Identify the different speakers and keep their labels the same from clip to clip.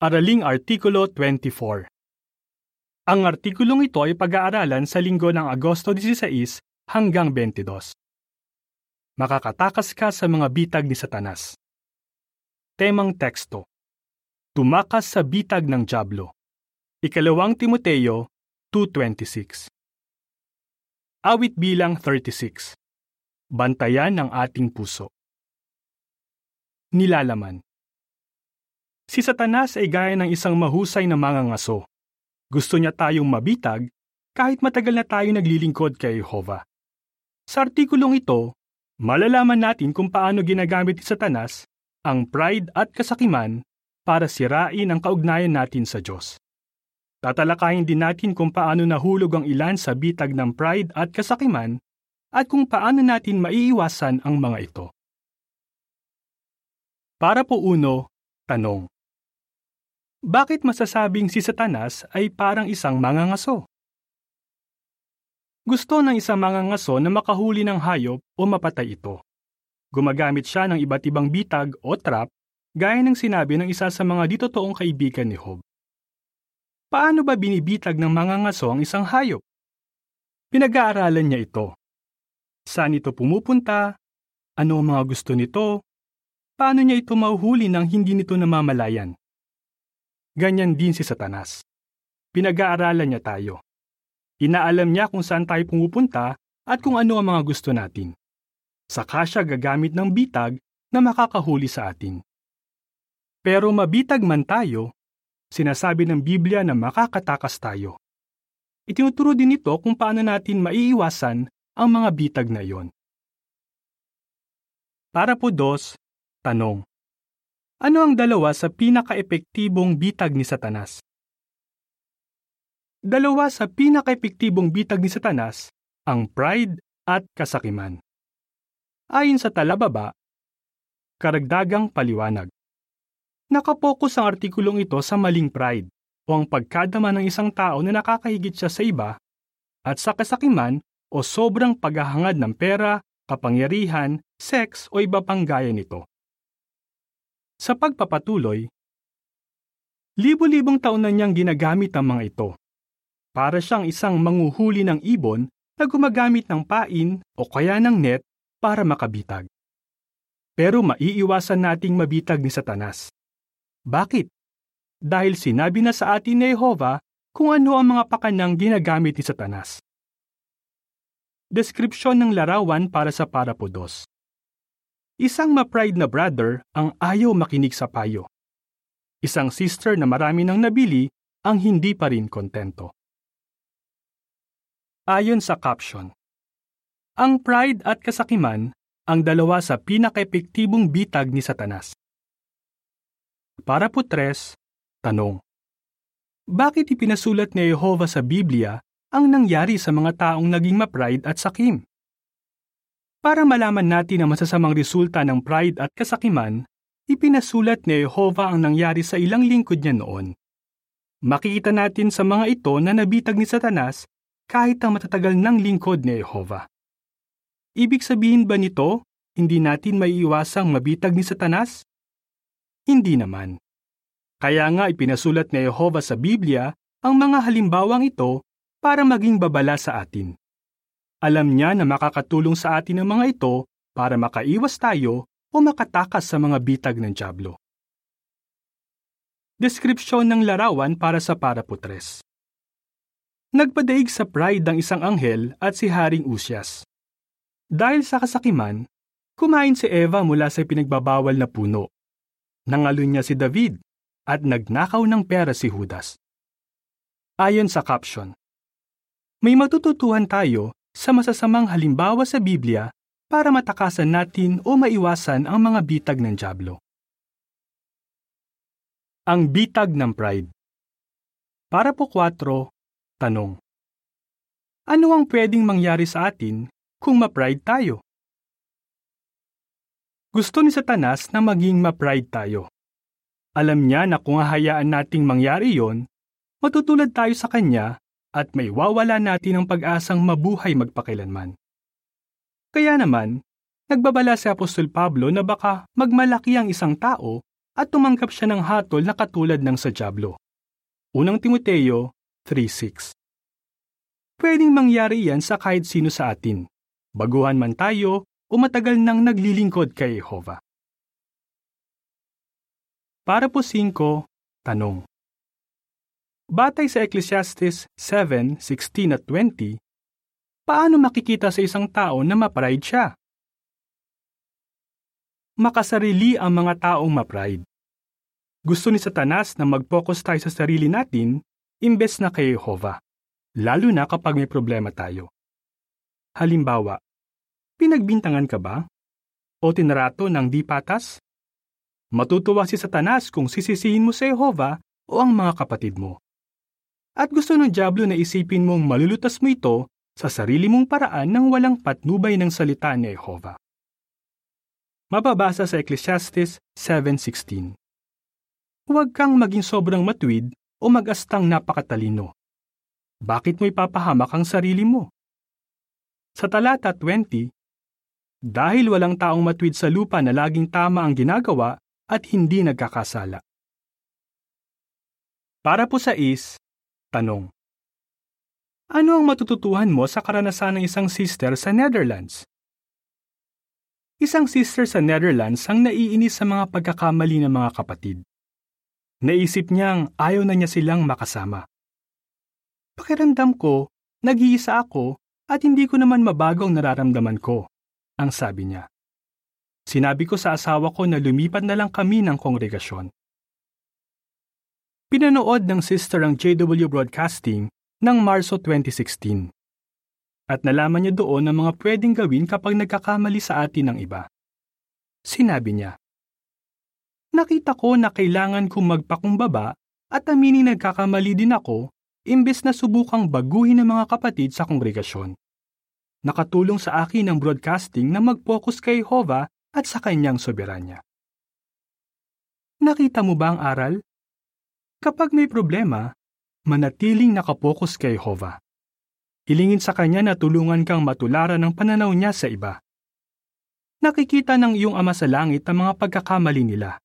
Speaker 1: Araling Artikulo 24 Ang artikulong ito ay pag-aaralan sa linggo ng Agosto 16 hanggang 22. Makakatakas ka sa mga bitag ni Satanas. Temang teksto Tumakas sa bitag ng Diablo. Ikalawang Timoteo 2.26 Awit bilang 36 Bantayan ng ating puso Nilalaman Si Satanas ay gaya ng isang mahusay na mangangaso. Gusto niya tayong mabitag kahit matagal na tayo naglilingkod kay Jehovah. Sa artikulong ito, malalaman natin kung paano ginagamit ni Satanas ang pride at kasakiman para sirain ang kaugnayan natin sa Diyos. Tatalakayin din natin kung paano nahulog ang ilan sa bitag ng pride at kasakiman at kung paano natin maiiwasan ang mga ito. Para po uno, tanong. Bakit masasabing si Satanas ay parang isang mangangaso? Gusto ng isang mangangaso na makahuli ng hayop o mapatay ito. Gumagamit siya ng iba't ibang bitag o trap gaya ng sinabi ng isa sa mga ditotoong kaibigan ni Job. Paano ba binibitag ng mangangaso ang isang hayop? Pinag-aaralan niya ito. Saan ito pumupunta? Ano ang mga gusto nito? paano niya ito mahuhuli nang hindi nito namamalayan? Ganyan din si Satanas. Pinag-aaralan niya tayo. Inaalam niya kung saan tayo pumupunta at kung ano ang mga gusto natin. Saka siya gagamit ng bitag na makakahuli sa atin. Pero mabitag man tayo, sinasabi ng Biblia na makakatakas tayo. Itinuturo din ito kung paano natin maiiwasan ang mga bitag na iyon. Para po dos, Tanong. Ano ang dalawa sa pinaka-epektibong bitag ni Satanas? Dalawa sa pinaka-epektibong bitag ni Satanas, ang pride at kasakiman. Ayon sa talababa, karagdagang paliwanag. Nakapokus ang artikulong ito sa maling pride o ang pagkadama ng isang tao na nakakahigit siya sa iba at sa kasakiman o sobrang paghahangad ng pera, kapangyarihan, sex o iba pang gaya nito. Sa pagpapatuloy, libo-libong taon na niyang ginagamit ang mga ito. Para siyang isang manguhuli ng ibon na gumagamit ng pain o kaya ng net para makabitag. Pero maiiwasan nating mabitag ni Satanas. Bakit? Dahil sinabi na sa atin ni Jehovah kung ano ang mga pakanang ginagamit ni Satanas. Deskripsyon ng larawan para sa parapodos. Isang ma-pride na brother ang ayaw makinig sa payo. Isang sister na marami nang nabili ang hindi pa rin kontento. Ayon sa caption, ang pride at kasakiman ang dalawa sa pinaka-epektibong bitag ni Satanas. Para po tres, tanong. Bakit ipinasulat ni Jehovah sa Biblia ang nangyari sa mga taong naging ma-pride at sakim? Para malaman natin ang masasamang resulta ng pride at kasakiman, ipinasulat ni Jehovah ang nangyari sa ilang lingkod niya noon. Makikita natin sa mga ito na nabitag ni Satanas kahit ang matatagal ng lingkod ni Jehovah. Ibig sabihin ba nito, hindi natin maiiwasang mabitag ni Satanas? Hindi naman. Kaya nga ipinasulat ni Jehovah sa Biblia ang mga halimbawang ito para maging babala sa atin. Alam niya na makakatulong sa atin ang mga ito para makaiwas tayo o makatakas sa mga bitag ng Diablo. Deskripsyon ng larawan para sa paraputres. Nagpadaig sa pride ang isang anghel at si Haring Usyas. Dahil sa kasakiman, kumain si Eva mula sa pinagbabawal na puno. Nangalun niya si David at nagnakaw ng pera si Judas. Ayon sa caption, may matututuhan tayo sa masasamang halimbawa sa Biblia para matakasan natin o maiwasan ang mga bitag ng Diablo. Ang bitag ng pride. Para po 4, tanong. Ano ang pwedeng mangyari sa atin kung ma-pride tayo? Gusto ni Satanas na maging ma-pride tayo. Alam niya na kung hahayaan nating mangyari yon, matutulad tayo sa kanya at may wawala natin ang pag-asang mabuhay magpakilanman. Kaya naman, nagbabala si Apostol Pablo na baka magmalaki ang isang tao at tumanggap siya ng hatol na katulad ng sa Diablo. Unang Timoteo 3.6 Pwedeng mangyari yan sa kahit sino sa atin, baguhan man tayo o matagal nang naglilingkod kay Jehovah. Para po 5, tanong. Batay sa Ecclesiastes 7:16 at 20, paano makikita sa isang tao na mapride siya? Makasarili ang mga taong mapride. Gusto ni Satanas na mag-focus tayo sa sarili natin imbes na kay Jehovah, lalo na kapag may problema tayo. Halimbawa, pinagbintangan ka ba? O tinarato ng di patas? Matutuwa si Satanas kung sisisihin mo sa Jehovah o ang mga kapatid mo. At gusto ng Diablo na isipin mong malulutas mo ito sa sarili mong paraan ng walang patnubay ng salita ni Jehovah. Mababasa sa Ecclesiastes 7.16 Huwag kang maging sobrang matwid o mag-astang napakatalino. Bakit mo ipapahamak ang sarili mo? Sa talata 20, dahil walang taong matwid sa lupa na laging tama ang ginagawa, at hindi nagkakasala. Para po sa is, tanong. Ano ang matututuhan mo sa karanasan ng isang sister sa Netherlands? Isang sister sa Netherlands ang naiinis sa mga pagkakamali ng mga kapatid. Naisip niyang ayaw na niya silang makasama. Pakiramdam ko, nag-iisa ako at hindi ko naman mabago ang nararamdaman ko, ang sabi niya. Sinabi ko sa asawa ko na lumipat na lang kami ng kongregasyon. Pinanood ng sister ang JW Broadcasting ng Marso 2016. At nalaman niya doon ang mga pwedeng gawin kapag nagkakamali sa atin ng iba. Sinabi niya, Nakita ko na kailangan kong magpakumbaba at aminin nagkakamali din ako imbes na subukang baguhin ng mga kapatid sa kongregasyon. Nakatulong sa akin ang broadcasting na mag-focus kay Hova at sa kanyang soberanya. Nakita mo ba ang aral? Kapag may problema, manatiling nakapokus kay Jehovah. Hilingin sa kanya na tulungan kang matularan ng pananaw niya sa iba. Nakikita ng iyong ama sa langit ang mga pagkakamali nila,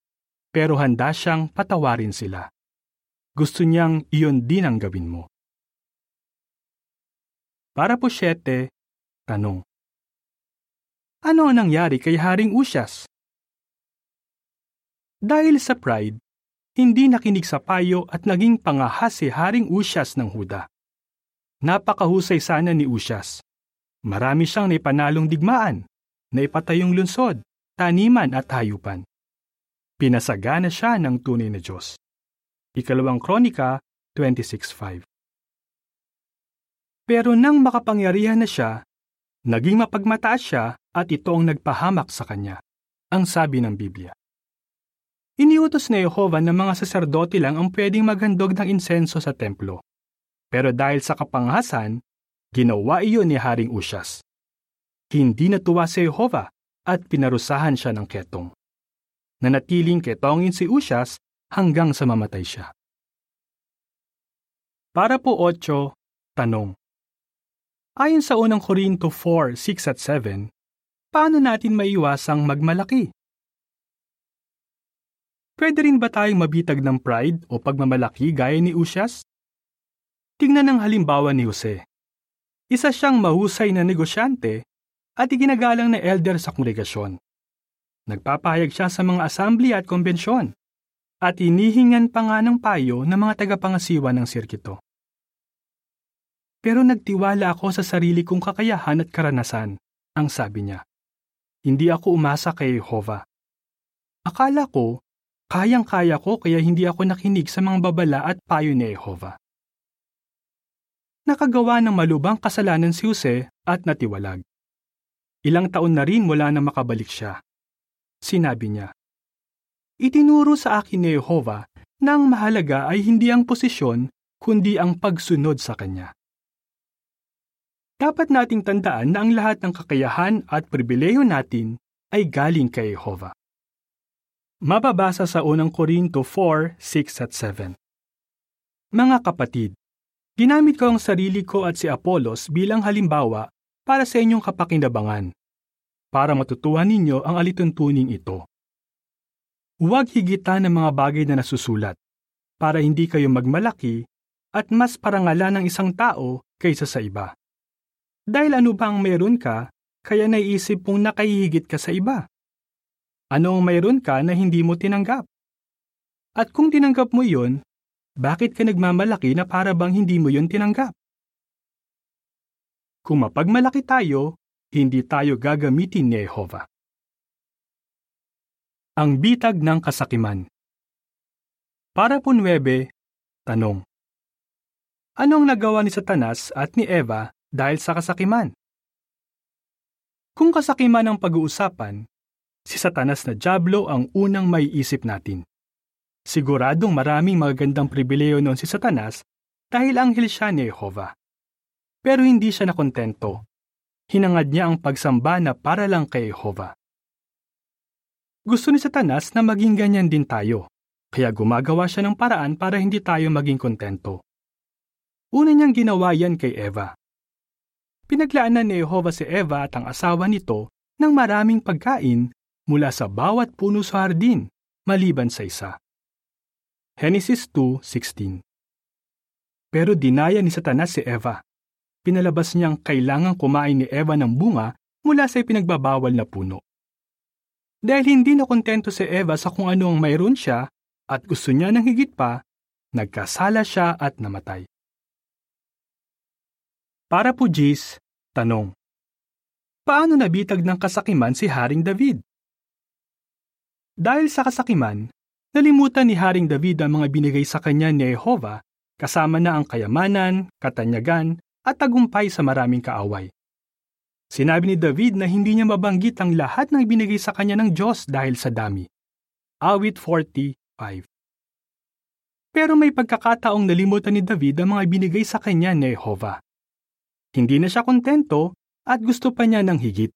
Speaker 1: pero handa siyang patawarin sila. Gusto niyang iyon din ang gawin mo. Para po siyete, tanong. Ano ang nangyari kay Haring Usyas? Dahil sa pride, hindi nakinig sa payo at naging pangahas si Haring Usyas ng Huda. Napakahusay sana ni Usyas. Marami siyang naipanalong digmaan, naipatayong lunsod, taniman at hayupan. Pinasagana siya ng tunay na Diyos. Ikalawang Kronika 26.5 Pero nang makapangyarihan na siya, naging mapagmataas siya at ito ang nagpahamak sa kanya, ang sabi ng Biblia. Iniutos ni Jehovah na mga saserdote lang ang pwedeng maghandog ng insenso sa templo. Pero dahil sa kapanghasan, ginawa iyon ni Haring Usyas. Hindi natuwa si Jehovah at pinarusahan siya ng ketong. Nanatiling ketongin si Usyas hanggang sa mamatay siya. Para po 8, tanong. Ayon sa unang Korinto 4, 6 at 7, paano natin maiwasang magmalaki? Pwede rin ba tayong mabitag ng pride o pagmamalaki gaya ni Usyas? Tingnan ang halimbawa ni Jose. Isa siyang mahusay na negosyante at iginagalang na elder sa kongregasyon. Nagpapahayag siya sa mga asambly at konbensyon at inihingan pa nga ng payo ng mga tagapangasiwa ng sirkito. Pero nagtiwala ako sa sarili kong kakayahan at karanasan, ang sabi niya. Hindi ako umasa kay Jehovah. Akala ko, kayang-kaya ko kaya hindi ako nakinig sa mga babala at payo ni Jehovah. Nakagawa ng malubang kasalanan si Jose at natiwalag. Ilang taon na rin mula na makabalik siya. Sinabi niya, Itinuro sa akin ni Jehovah na ang mahalaga ay hindi ang posisyon kundi ang pagsunod sa Kanya. Dapat nating tandaan na ang lahat ng kakayahan at pribileyo natin ay galing kay Jehovah. Mababasa sa unang Korinto 4, 6 at 7. Mga kapatid, ginamit ko ang sarili ko at si Apolos bilang halimbawa para sa inyong kapakinabangan, para matutuhan ninyo ang alituntunin ito. Huwag higitan ng mga bagay na nasusulat para hindi kayo magmalaki at mas parangalan ng isang tao kaysa sa iba. Dahil ano ba ang meron ka, kaya naiisip mong nakahihigit ka sa iba? Ano ang mayroon ka na hindi mo tinanggap? At kung tinanggap mo yon, bakit ka nagmamalaki na para bang hindi mo yon tinanggap? Kung mapagmalaki tayo, hindi tayo gagamitin ni Jehovah. Ang bitag ng kasakiman Para po 9, tanong. Anong nagawa ni Satanas at ni Eva dahil sa kasakiman? Kung kasakiman ang pag-uusapan, si Satanas na Diablo ang unang may isip natin. Siguradong maraming magagandang pribileyo noon si Satanas dahil anghel siya ni Jehovah. Pero hindi siya nakontento. Hinangad niya ang pagsamba na para lang kay Jehovah. Gusto ni Satanas na maging ganyan din tayo, kaya gumagawa siya ng paraan para hindi tayo maging kontento. Una niyang ginawa yan kay Eva. Pinaglaanan ni Jehovah si Eva at ang asawa nito ng maraming pagkain mula sa bawat puno sa hardin, maliban sa isa. Genesis 2.16 Pero dinaya ni Satanas si Eva. Pinalabas niyang kailangang kumain ni Eva ng bunga mula sa ipinagbabawal na puno. Dahil hindi na kontento si Eva sa kung ano ang mayroon siya at gusto niya ng higit pa, nagkasala siya at namatay. Para po Jis, tanong. Paano nabitag ng kasakiman si Haring David? Dahil sa kasakiman, nalimutan ni Haring David ang mga binigay sa kanya ni Jehovah kasama na ang kayamanan, katanyagan, at tagumpay sa maraming kaaway. Sinabi ni David na hindi niya mabanggit ang lahat ng binigay sa kanya ng Diyos dahil sa dami. Awit 45 Pero may pagkakataong nalimutan ni David ang mga binigay sa kanya ni Jehovah. Hindi na siya kontento at gusto pa niya ng higit.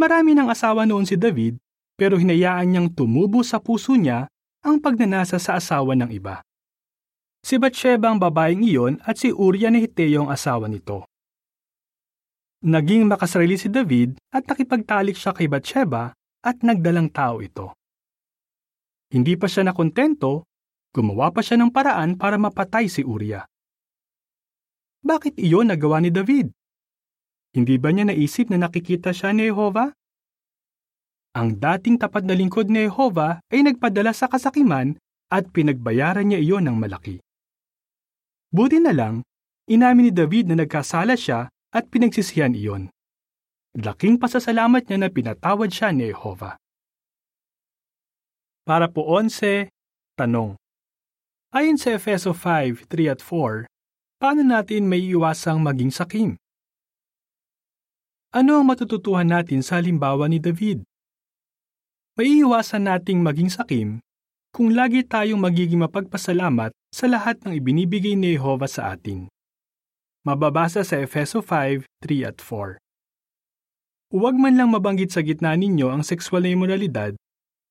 Speaker 1: Marami ng asawa noon si David pero hinayaan niyang tumubo sa puso niya ang pagnanasa sa asawa ng iba. Si Bathsheba ang babaeng iyon at si Uriah ni Hiteo ang asawa nito. Naging makasarili si David at nakipagtalik siya kay Bathsheba at nagdalang tao ito. Hindi pa siya nakontento, gumawa pa siya ng paraan para mapatay si Uriah. Bakit iyon nagawa ni David? Hindi ba niya naisip na nakikita siya ni Jehovah? Ang dating tapat na lingkod ni Jehovah ay nagpadala sa kasakiman at pinagbayaran niya iyon ng malaki. Buti na lang, inamin ni David na nagkasala siya at pinagsisihan iyon. Laking pasasalamat niya na pinatawad siya ni Jehovah. Para po 11, tanong. Ayon sa Efeso 5, 3 at 4, paano natin may iwasang maging sakim? Ano ang matututuhan natin sa halimbawa ni David? May iwasan nating maging sakim kung lagi tayong magiging mapagpasalamat sa lahat ng ibinibigay ni Jehovah sa atin. Mababasa sa Efeso 5, 3 at 4. Huwag man lang mabanggit sa gitna ninyo ang sexual na imoralidad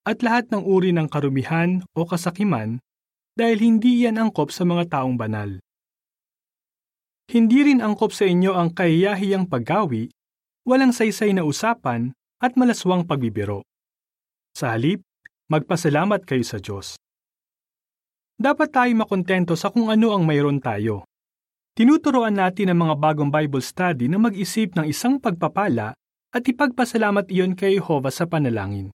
Speaker 1: at lahat ng uri ng karumihan o kasakiman dahil hindi yan angkop sa mga taong banal. Hindi rin angkop sa inyo ang kahiyahiyang paggawi, walang saysay na usapan at malaswang pagbibiro. Sa halip, magpasalamat kayo sa Diyos. Dapat tayo makontento sa kung ano ang mayroon tayo. Tinuturoan natin ang mga bagong Bible study na mag-isip ng isang pagpapala at ipagpasalamat iyon kay Jehovah sa panalangin.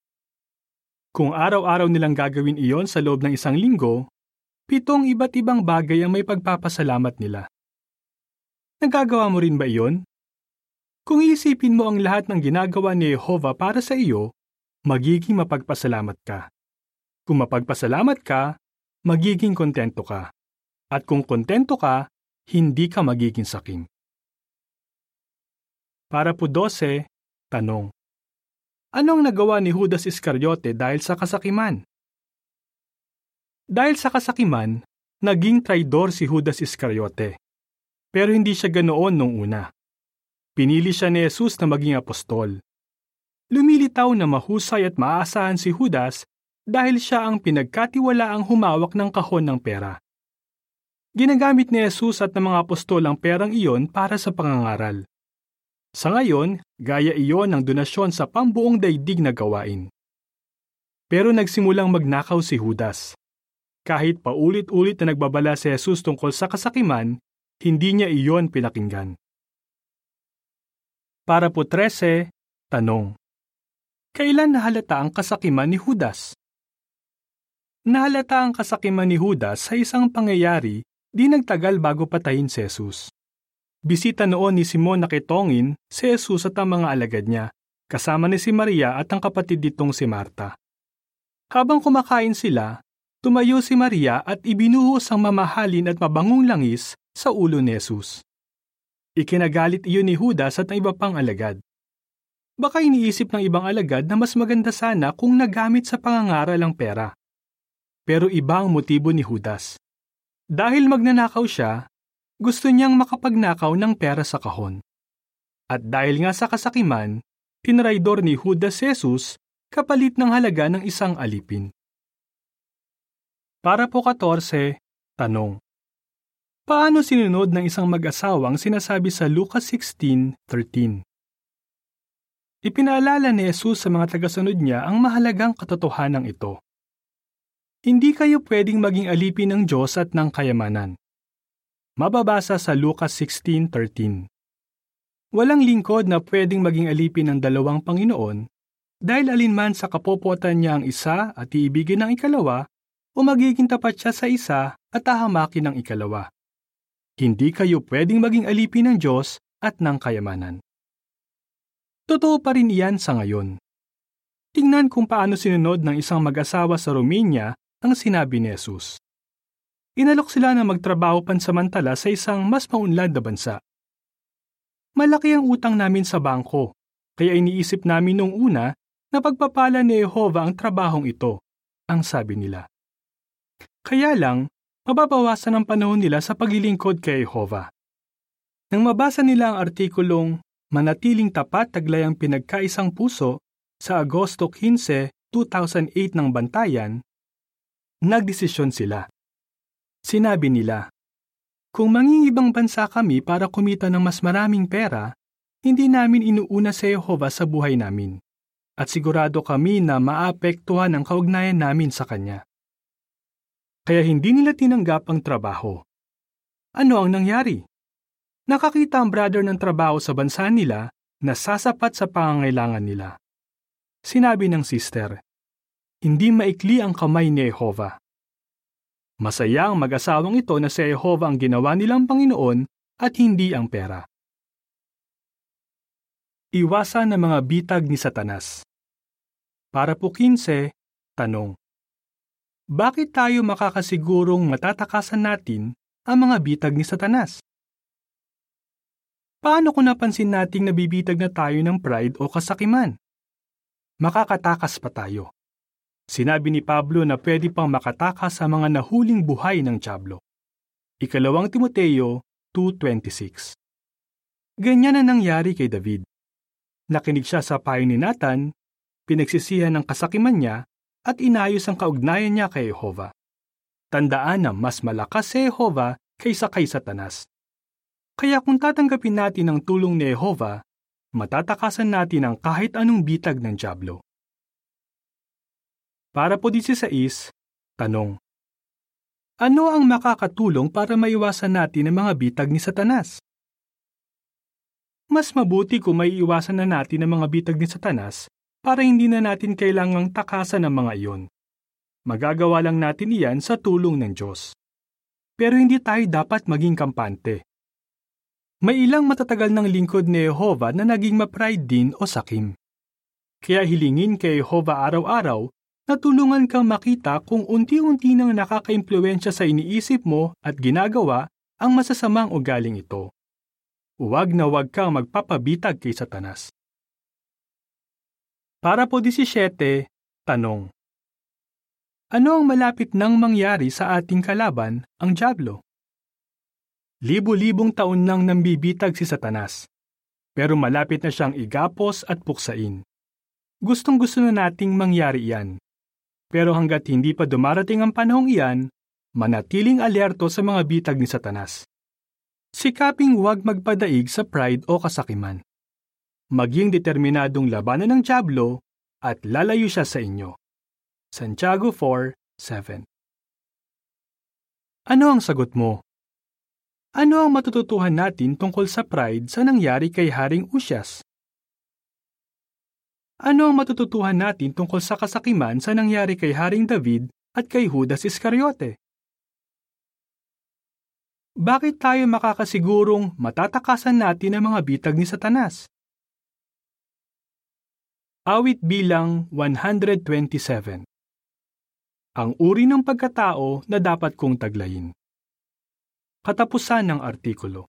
Speaker 1: Kung araw-araw nilang gagawin iyon sa loob ng isang linggo, pitong iba't ibang bagay ang may pagpapasalamat nila. Nagagawa mo rin ba iyon? Kung iisipin mo ang lahat ng ginagawa ni Jehovah para sa iyo, magiging mapagpasalamat ka. Kung mapagpasalamat ka, magiging kontento ka. At kung kontento ka, hindi ka magiging saking. Para po 12, tanong. Anong nagawa ni Judas Iscariote dahil sa kasakiman? Dahil sa kasakiman, naging traidor si Judas Iscariote. Pero hindi siya ganoon nung una. Pinili siya ni Jesus na maging apostol. Lumilitaw na mahusay at maaasahan si Judas dahil siya ang pinagkatiwala ang humawak ng kahon ng pera. Ginagamit ni Jesus at ng mga apostol ang perang iyon para sa pangangaral. Sa ngayon, gaya iyon ng donasyon sa pambuong daigdig na gawain. Pero nagsimulang magnakaw si Judas. Kahit paulit-ulit na nagbabala si Jesus tungkol sa kasakiman, hindi niya iyon pinakinggan. Para po 13, tanong. Kailan nahalata ang kasakiman ni Judas? Nahalata ang kasakiman ni Judas sa isang pangyayari di nagtagal bago patayin si Jesus. Bisita noon ni Simon na kitongin si Jesus at ang mga alagad niya, kasama ni si Maria at ang kapatid nitong si Marta. Habang kumakain sila, tumayo si Maria at ibinuhos ang mamahalin at mabangong langis sa ulo ni Jesus. Ikinagalit iyon ni Judas at ang iba pang alagad. Baka iniisip ng ibang alagad na mas maganda sana kung nagamit sa pangangaral ang pera. Pero iba ang motibo ni Judas. Dahil magnanakaw siya, gusto niyang makapagnakaw ng pera sa kahon. At dahil nga sa kasakiman, tinraidor ni Judas Jesus kapalit ng halaga ng isang alipin. Para po 14, tanong. Paano sinunod ng isang mag-asawang sinasabi sa Lucas 16:13? Ipinaalala ni Jesus sa mga tagasunod niya ang mahalagang katotohanan ito. Hindi kayo pwedeng maging alipin ng Diyos at ng kayamanan. Mababasa sa Lucas 16:13. Walang lingkod na pwedeng maging alipin ng dalawang Panginoon dahil alinman sa kapopotan niya ang isa at iibigin ng ikalawa o magiging tapat siya sa isa at ahamakin ng ikalawa. Hindi kayo pwedeng maging alipin ng Diyos at ng kayamanan. Totoo pa rin iyan sa ngayon. Tingnan kung paano sinunod ng isang mag-asawa sa Romania ang sinabi ni Jesus. Inalok sila na magtrabaho pansamantala sa isang mas maunlad na bansa. Malaki ang utang namin sa bangko, kaya iniisip namin nung una na pagpapala ni Jehova ang trabahong ito, ang sabi nila. Kaya lang, mababawasan ang panahon nila sa paglilingkod kay Jehova. Nang mabasa nila ang artikulong Manatiling tapat taglay ang pinagkaisang puso sa Agosto 15, 2008 ng Bantayan, nagdesisyon sila. Sinabi nila, Kung mangingibang bansa kami para kumita ng mas maraming pera, hindi namin inuuna sa Yehova sa buhay namin. At sigurado kami na maapektuhan ang kaugnayan namin sa Kanya. Kaya hindi nila tinanggap ang trabaho. Ano ang nangyari? Nakakita ang brother ng trabaho sa bansa nila na sasapat sa pangangailangan nila. Sinabi ng sister, hindi maikli ang kamay ni Jehova. Masaya ang mag-asawang ito na si Jehova ang ginawa nilang Panginoon at hindi ang pera. Iwasan ng mga bitag ni Satanas Para po 15, tanong. Bakit tayo makakasigurong matatakasan natin ang mga bitag ni Satanas? Paano kung napansin nating nabibitag na tayo ng pride o kasakiman? Makakatakas pa tayo. Sinabi ni Pablo na pwede pang makatakas sa mga nahuling buhay ng Diablo. Ikalawang Timoteo 2.26 Ganyan na nangyari kay David. Nakinig siya sa payo ni Nathan, pinagsisihan ng kasakiman niya, at inayos ang kaugnayan niya kay Jehova. Tandaan na mas malakas si Jehova kaysa kay Satanas. Kaya kung tatanggapin natin ang tulong ni Jehova, matatakasan natin ang kahit anong bitag ng Diablo. Para po 16, tanong. Ano ang makakatulong para maiwasan natin ang mga bitag ni Satanas? Mas mabuti kung may iwasan na natin ang mga bitag ni Satanas para hindi na natin kailangang takasan ang mga iyon. Magagawa lang natin iyan sa tulong ng Diyos. Pero hindi tayo dapat maging kampante. May ilang matatagal ng lingkod ni Jehovah na naging mapride din o sakim. Kaya hilingin kay Jehovah araw-araw natulungan kang makita kung unti-unti nang nakakaimpluensya sa iniisip mo at ginagawa ang masasamang ugaling ito. Huwag na huwag kang magpapabitag kay Satanas. Para po 17, tanong. Ano ang malapit nang mangyari sa ating kalaban, ang Diablo? Libo-libong taon nang nambibitag si Satanas, pero malapit na siyang igapos at puksain. Gustong gusto na nating mangyari iyan. Pero hanggat hindi pa dumarating ang panahong iyan, manatiling alerto sa mga bitag ni Satanas. Sikaping huwag magpadaig sa pride o kasakiman. Maging determinadong labanan ng Diablo at lalayo siya sa inyo. Santiago 4:7. Ano ang sagot mo? Ano ang matututuhan natin tungkol sa pride sa nangyari kay Haring Usyas? Ano ang matututuhan natin tungkol sa kasakiman sa nangyari kay Haring David at kay Judas Iscariote? Bakit tayo makakasigurong matatakasan natin ang mga bitag ni Satanas? Awit bilang 127 Ang uri ng pagkatao na dapat kong taglayin. Katapusan ng artikulo.